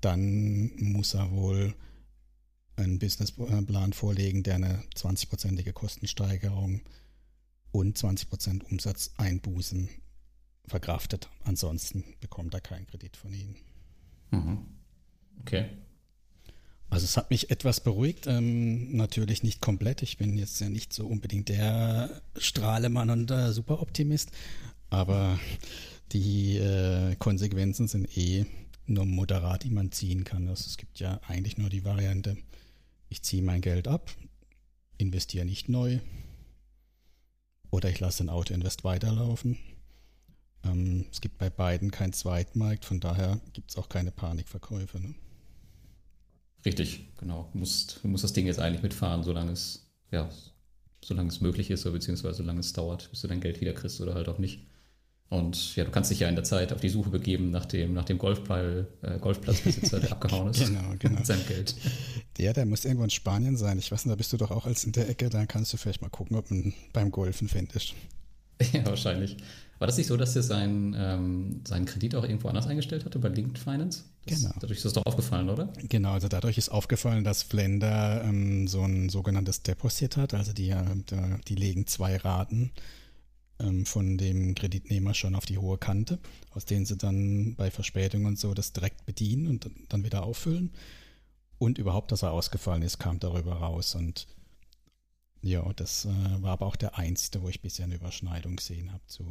dann muss er wohl einen Businessplan vorlegen, der eine 20-prozentige Kostensteigerung und 20% Umsatzeinbußen verkraftet. Ansonsten bekommt er keinen Kredit von Ihnen. Mhm. Okay. Also es hat mich etwas beruhigt, ähm, natürlich nicht komplett. Ich bin jetzt ja nicht so unbedingt der Strahlemann und der Superoptimist, aber die äh, Konsequenzen sind eh nur moderat, die man ziehen kann. Also es gibt ja eigentlich nur die Variante, ich ziehe mein Geld ab, investiere nicht neu oder ich lasse den Autoinvest weiterlaufen ähm, es gibt bei beiden keinen Zweitmarkt, von daher gibt es auch keine Panikverkäufe. Ne? Richtig, genau. Du musst, du musst das Ding jetzt eigentlich mitfahren, solange es, ja, solange es möglich ist, oder beziehungsweise solange es dauert, bis du dein Geld wieder kriegst oder halt auch nicht. Und ja, du kannst dich ja in der Zeit auf die Suche begeben nach dem, nach dem Golfball, äh, Golfplatzbesitzer, der abgehauen ist. genau, genau. Mit seinem Geld. Der, der muss irgendwo in Spanien sein. Ich weiß nicht, da bist du doch auch als in der Ecke, da kannst du vielleicht mal gucken, ob man beim Golfen findest. Ja, wahrscheinlich. War das nicht so, dass er sein, ähm, seinen Kredit auch irgendwo anders eingestellt hatte, bei Linked Finance? Das, genau. Dadurch ist das doch aufgefallen, oder? Genau, also dadurch ist aufgefallen, dass Flender ähm, so ein sogenanntes Deposit hat. Also die, die legen zwei Raten ähm, von dem Kreditnehmer schon auf die hohe Kante, aus denen sie dann bei Verspätung und so das direkt bedienen und dann wieder auffüllen. Und überhaupt, dass er ausgefallen ist, kam darüber raus. Und ja, das äh, war aber auch der einzige, wo ich bisher eine Überschneidung gesehen habe zu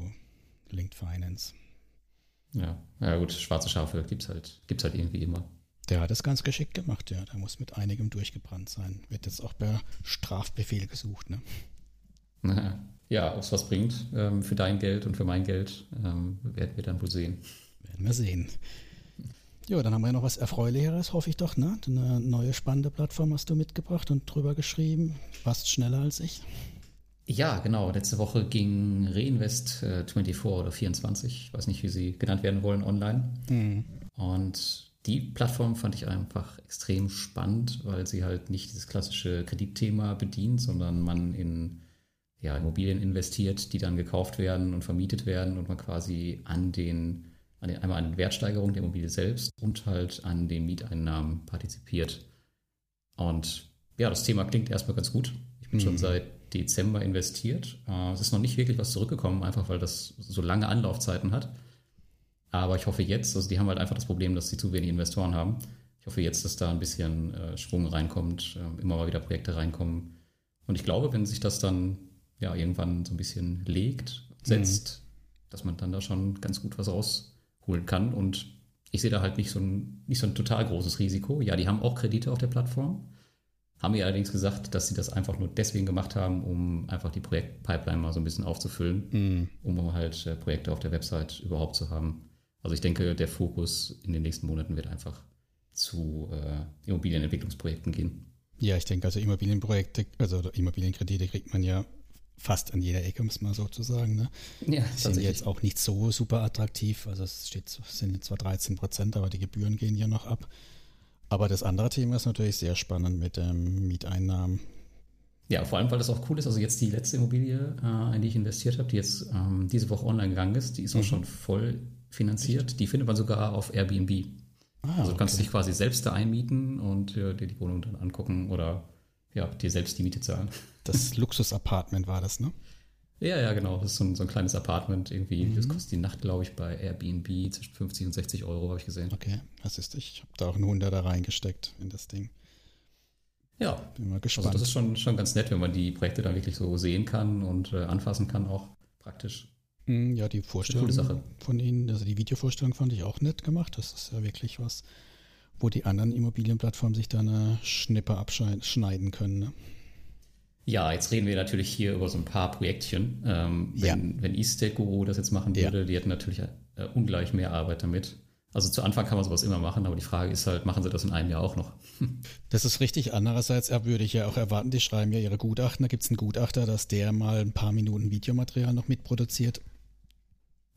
Linked Finance. Ja, ja gut, schwarze Schafe gibt es halt, gibt's halt irgendwie immer. Der hat das ganz geschickt gemacht, ja. Der muss mit einigem durchgebrannt sein. Wird jetzt auch per Strafbefehl gesucht, ne? Ja, ob es was bringt ähm, für dein Geld und für mein Geld, ähm, werden wir dann wohl sehen. Werden wir sehen. Ja, dann haben wir ja noch was Erfreulicheres, hoffe ich doch, ne? Eine neue spannende Plattform hast du mitgebracht und drüber geschrieben. Warst schneller als ich. Ja, genau. Letzte Woche ging Reinvest äh, 24 oder 24, ich weiß nicht, wie sie genannt werden wollen, online. Mhm. Und die Plattform fand ich einfach extrem spannend, weil sie halt nicht dieses klassische Kreditthema bedient, sondern man in ja, Immobilien investiert, die dann gekauft werden und vermietet werden und man quasi an den an den, einmal an der Wertsteigerung der Immobilie selbst und halt an den Mieteinnahmen partizipiert. Und ja, das Thema klingt erstmal ganz gut. Ich bin mhm. schon seit Dezember investiert. Äh, es ist noch nicht wirklich was zurückgekommen, einfach weil das so lange Anlaufzeiten hat. Aber ich hoffe jetzt, also die haben halt einfach das Problem, dass sie zu wenig Investoren haben. Ich hoffe jetzt, dass da ein bisschen äh, Schwung reinkommt, äh, immer mal wieder Projekte reinkommen. Und ich glaube, wenn sich das dann ja irgendwann so ein bisschen legt, setzt, mhm. dass man dann da schon ganz gut was raus holen kann. Und ich sehe da halt nicht so ein, nicht so ein total großes Risiko. Ja, die haben auch Kredite auf der Plattform, haben mir allerdings gesagt, dass sie das einfach nur deswegen gemacht haben, um einfach die Projektpipeline mal so ein bisschen aufzufüllen, mm. um halt äh, Projekte auf der Website überhaupt zu haben. Also ich denke, der Fokus in den nächsten Monaten wird einfach zu äh, Immobilienentwicklungsprojekten gehen. Ja, ich denke, also Immobilienprojekte, also Immobilienkredite kriegt man ja fast an jeder Ecke, muss man sozusagen. Ne? Ja, sind jetzt auch nicht so super attraktiv. Also es steht, sind zwar 13 Prozent, aber die Gebühren gehen ja noch ab. Aber das andere Thema ist natürlich sehr spannend mit ähm, Mieteinnahmen. Ja, vor allem, weil das auch cool ist. Also jetzt die letzte Immobilie, äh, in die ich investiert habe, die jetzt ähm, diese Woche online gegangen ist, die ist auch mhm. schon voll finanziert. Die findet man sogar auf Airbnb. Ah, also du kannst okay. dich quasi selbst da einmieten und äh, dir die Wohnung dann angucken oder ja, dir selbst die Miete zahlen. Das Luxus-Apartment war das, ne? Ja, ja, genau. Das ist so ein, so ein kleines Apartment irgendwie. Mhm. Das kostet die Nacht, glaube ich, bei Airbnb zwischen 50 und 60 Euro, habe ich gesehen. Okay, was ist Ich habe da auch einen Hunder da reingesteckt in das Ding. Ja, bin mal gespannt. Also das ist schon, schon ganz nett, wenn man die Projekte dann wirklich so sehen kann und äh, anfassen kann, auch praktisch. Mhm, ja, die Vorstellung von Ihnen, also die Videovorstellung fand ich auch nett gemacht. Das ist ja wirklich was, wo die anderen Immobilienplattformen sich da eine Schnippe abschneiden können. Ne? Ja, jetzt reden wir natürlich hier über so ein paar Projektchen. Ähm, wenn, ja. wenn Estate Guru das jetzt machen würde, ja. die hätten natürlich äh, ungleich mehr Arbeit damit. Also zu Anfang kann man sowas immer machen, aber die Frage ist halt, machen sie das in einem Jahr auch noch? Das ist richtig. Andererseits würde ich ja auch erwarten, die schreiben ja ihre Gutachten. Da gibt es einen Gutachter, dass der mal ein paar Minuten Videomaterial noch mitproduziert.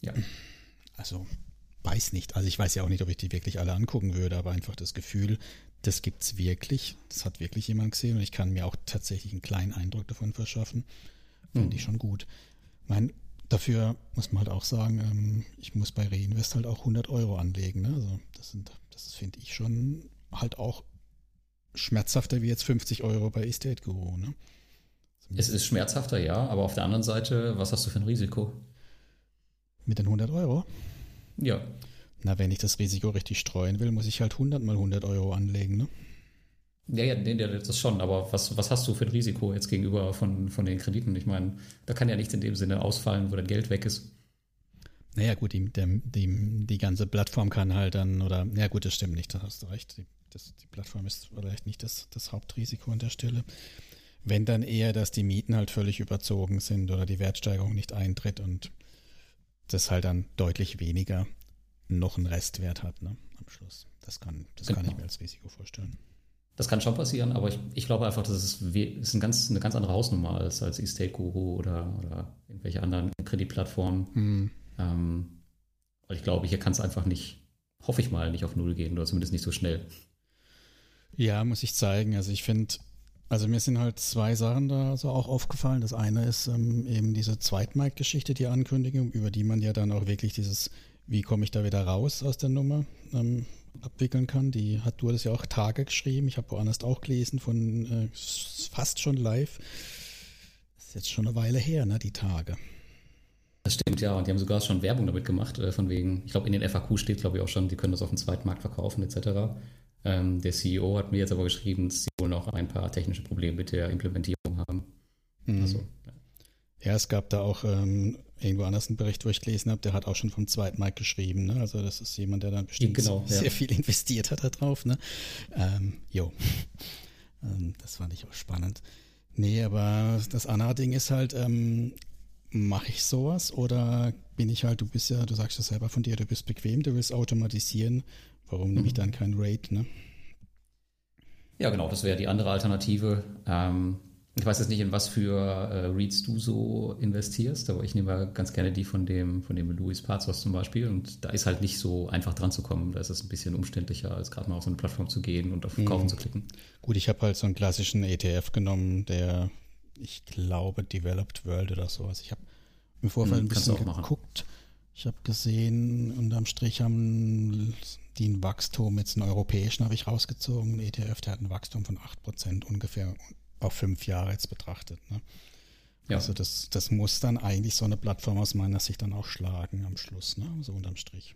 Ja. Also weiß nicht. Also ich weiß ja auch nicht, ob ich die wirklich alle angucken würde, aber einfach das Gefühl, das gibt es wirklich. Das hat wirklich jemand gesehen und ich kann mir auch tatsächlich einen kleinen Eindruck davon verschaffen. Finde mhm. ich schon gut. Mein, dafür muss man halt auch sagen, ähm, ich muss bei Reinvest halt auch 100 Euro anlegen. Ne? Also das sind, das finde ich schon halt auch schmerzhafter wie jetzt 50 Euro bei Estate Guru. Ne? Es ist schmerzhafter, ja, aber auf der anderen Seite, was hast du für ein Risiko? Mit den 100 Euro? Ja. Na, wenn ich das Risiko richtig streuen will, muss ich halt 100 mal 100 Euro anlegen, ne? Ja, ja, nee, das schon, aber was, was hast du für ein Risiko jetzt gegenüber von, von den Krediten? Ich meine, da kann ja nichts in dem Sinne ausfallen, wo dein Geld weg ist. Naja, gut, die, die, die, die ganze Plattform kann halt dann, oder, ja gut, das stimmt nicht, da hast du recht. Die, das, die Plattform ist vielleicht nicht das, das Hauptrisiko an der Stelle. Wenn dann eher, dass die Mieten halt völlig überzogen sind oder die Wertsteigerung nicht eintritt und das halt dann deutlich weniger noch einen Restwert hat ne, am Schluss. Das kann, das genau. kann ich genau. mir als Risiko vorstellen. Das kann schon passieren, aber ich, ich glaube einfach, das ist, ist ein ganz, eine ganz andere Hausnummer als, als Estate Guru oder, oder irgendwelche anderen Kreditplattformen. Hm. Ähm, weil ich glaube, hier kann es einfach nicht, hoffe ich mal, nicht auf Null gehen oder zumindest nicht so schnell. Ja, muss ich zeigen. Also ich finde, also mir sind halt zwei Sachen da so auch aufgefallen. Das eine ist ähm, eben diese Zweitmarktgeschichte, die Ankündigung, über die man ja dann auch wirklich dieses, wie komme ich da wieder raus aus der Nummer, ähm, abwickeln kann. Die hat du das ja auch Tage geschrieben. Ich habe woanders auch gelesen von äh, fast schon live. Das ist jetzt schon eine Weile her, ne, die Tage. Das stimmt, ja. Und die haben sogar schon Werbung damit gemacht, äh, von wegen, ich glaube, in den FAQ steht, glaube ich, auch schon, die können das auf dem Zweitmarkt verkaufen, etc. Ähm, der CEO hat mir jetzt aber geschrieben, dass sie wohl noch ein paar technische Probleme mit der Implementierung haben. Mhm. Also, ja. ja. es gab da auch ähm, irgendwo anders einen Bericht, wo ich gelesen habe, der hat auch schon vom zweiten Markt geschrieben. Ne? Also das ist jemand, der dann bestimmt genau, sehr ja. viel investiert hat da drauf. Ne? Ähm, jo, ähm, das fand ich auch spannend. Nee, aber das andere Ding ist halt, ähm, mache ich sowas oder bin ich halt, du bist ja, du sagst ja selber von dir, du bist bequem, du willst automatisieren. Warum nehme ich mhm. dann kein Raid, ne? Ja, genau, das wäre die andere Alternative. Ähm, ich weiß jetzt nicht, in was für äh, Reads du so investierst, aber ich nehme ganz gerne die von dem, von dem Louis Pazos zum Beispiel. Und da ist halt nicht so einfach dran zu kommen. Da ist es ein bisschen umständlicher, als gerade mal auf so eine Plattform zu gehen und auf Kaufen mhm. zu klicken. Gut, ich habe halt so einen klassischen ETF genommen, der, ich glaube, Developed World oder sowas. Ich habe im Vorfeld mhm, ein bisschen geguckt. Ich habe gesehen, unterm Strich haben die ein Wachstum, jetzt einen europäischen habe ich rausgezogen, ein ETF, der hat ein Wachstum von 8% ungefähr auf fünf Jahre jetzt betrachtet. Ne? Ja. Also das, das muss dann eigentlich so eine Plattform aus meiner Sicht dann auch schlagen am Schluss, ne? so unterm Strich.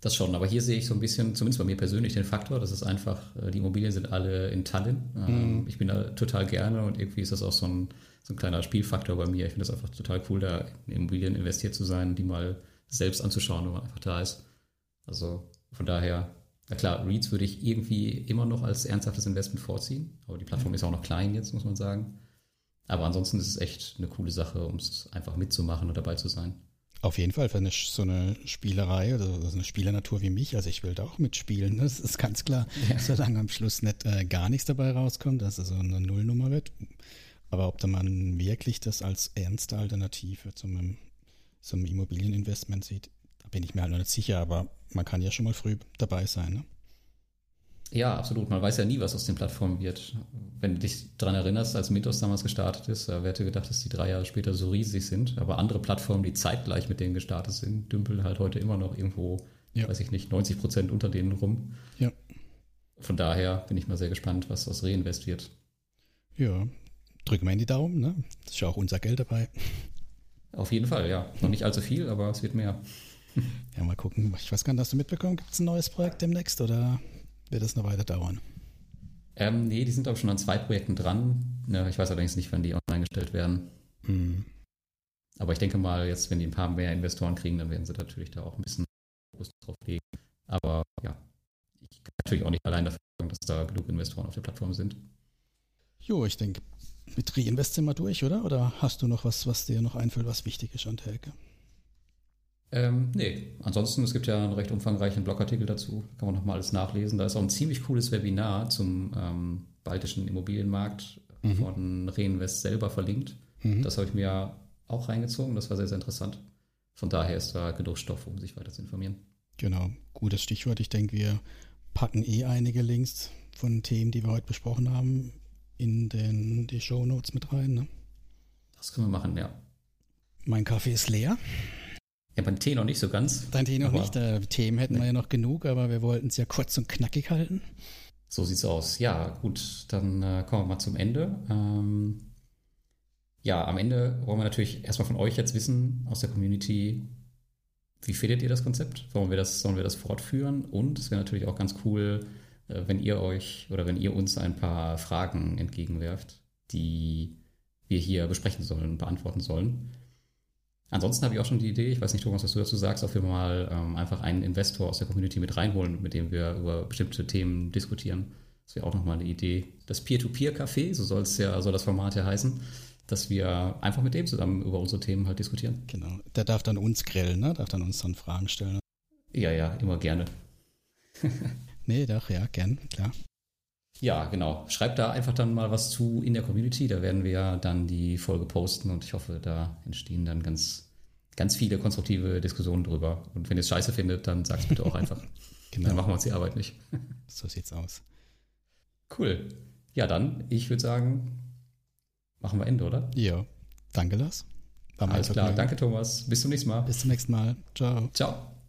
Das schon, aber hier sehe ich so ein bisschen, zumindest bei mir persönlich, den Faktor, dass es einfach, äh, die Immobilien sind alle in Tallinn. Mhm. Ich bin da total gerne und irgendwie ist das auch so ein, so ein kleiner Spielfaktor bei mir. Ich finde das einfach total cool, da in Immobilien investiert zu sein, die mal selbst anzuschauen, wenn man einfach da ist. Also von daher na klar, Reads würde ich irgendwie immer noch als ernsthaftes Investment vorziehen, aber die Plattform ist auch noch klein jetzt, muss man sagen. Aber ansonsten ist es echt eine coole Sache, um es einfach mitzumachen und dabei zu sein. Auf jeden Fall für eine, so eine Spielerei oder so eine Spielernatur wie mich. Also ich will da auch mitspielen. Das ist ganz klar, ja. solange am Schluss nicht äh, gar nichts dabei rauskommt, dass es so eine Nullnummer wird. Aber ob da man wirklich das als ernste Alternative zum, zum Immobilieninvestment sieht, bin ich mir halt noch nicht sicher. Aber man kann ja schon mal früh dabei sein. Ne? Ja, absolut. Man weiß ja nie, was aus den Plattformen wird. Wenn du dich daran erinnerst, als Mythos damals gestartet ist, wer hätte gedacht, dass die drei Jahre später so riesig sind. Aber andere Plattformen, die zeitgleich mit denen gestartet sind, dümpeln halt heute immer noch irgendwo, ja. weiß ich nicht, 90 Prozent unter denen rum. Ja. Von daher bin ich mal sehr gespannt, was aus Reinvest wird. Ja, drücken wir in die Daumen, ne? Das ist ja auch unser Geld dabei. Auf jeden Fall, ja. Noch nicht allzu viel, aber es wird mehr. Ja, mal gucken. Ich weiß gar nicht, hast du mitbekommen? Gibt es ein neues Projekt demnächst oder wird das noch weiter dauern? Ähm, nee, die sind auch schon an zwei Projekten dran. Ja, ich weiß allerdings nicht, wann die online gestellt werden. Mhm. Aber ich denke mal, jetzt, wenn die ein paar mehr Investoren kriegen, dann werden sie natürlich da auch ein bisschen Fokus drauf legen. Aber ja, ich kann natürlich auch nicht allein dafür sorgen, dass da genug Investoren auf der Plattform sind. Jo, ich denke, mit Reinvest sind wir durch, oder? Oder hast du noch was, was dir noch einfällt, was wichtig ist an Telke? Ähm, nee, ansonsten, es gibt ja einen recht umfangreichen Blogartikel dazu, kann man nochmal alles nachlesen. Da ist auch ein ziemlich cooles Webinar zum ähm, baltischen Immobilienmarkt mhm. von Reinvest selber verlinkt. Mhm. Das habe ich mir auch reingezogen, das war sehr, sehr interessant. Von daher ist da genug Stoff, um sich weiter zu informieren. Genau, gutes Stichwort. Ich denke, wir packen eh einige Links von Themen, die wir heute besprochen haben, in den, die Show Notes mit rein. Ne? Das können wir machen, ja. Mein Kaffee ist leer. Ja, beim Tee noch nicht so ganz. Dein Tee noch nicht. Äh, Themen hätten nee. wir ja noch genug, aber wir wollten es ja kurz und knackig halten. So sieht's aus. Ja, gut, dann äh, kommen wir mal zum Ende. Ähm, ja, am Ende wollen wir natürlich erstmal von euch jetzt wissen, aus der Community, wie findet ihr das Konzept? Wollen wir das, sollen wir das fortführen? Und es wäre natürlich auch ganz cool, äh, wenn ihr euch oder wenn ihr uns ein paar Fragen entgegenwerft, die wir hier besprechen sollen, beantworten sollen. Ansonsten habe ich auch schon die Idee, ich weiß nicht, Thomas, was du dazu sagst, ob wir mal ähm, einfach einen Investor aus der Community mit reinholen, mit dem wir über bestimmte Themen diskutieren. Das wäre auch nochmal eine Idee. Das Peer-to-Peer-Café, so soll es ja, soll das Format ja heißen, dass wir einfach mit dem zusammen über unsere Themen halt diskutieren. Genau. Der darf dann uns grillen, ne? Darf dann uns dann Fragen stellen. Ja, ja, immer gerne. nee, doch, ja, gern, klar. Ja, genau. Schreibt da einfach dann mal was zu in der Community. Da werden wir dann die Folge posten und ich hoffe, da entstehen dann ganz, ganz viele konstruktive Diskussionen drüber. Und wenn ihr es scheiße findet, dann sagt es bitte auch einfach. genau. Dann machen wir uns die Arbeit nicht. so sieht's aus. Cool. Ja, dann, ich würde sagen, machen wir Ende, oder? Ja. Danke, Lars. Alles klar. Danke, Thomas. Bis zum nächsten Mal. Bis zum nächsten Mal. Ciao. Ciao.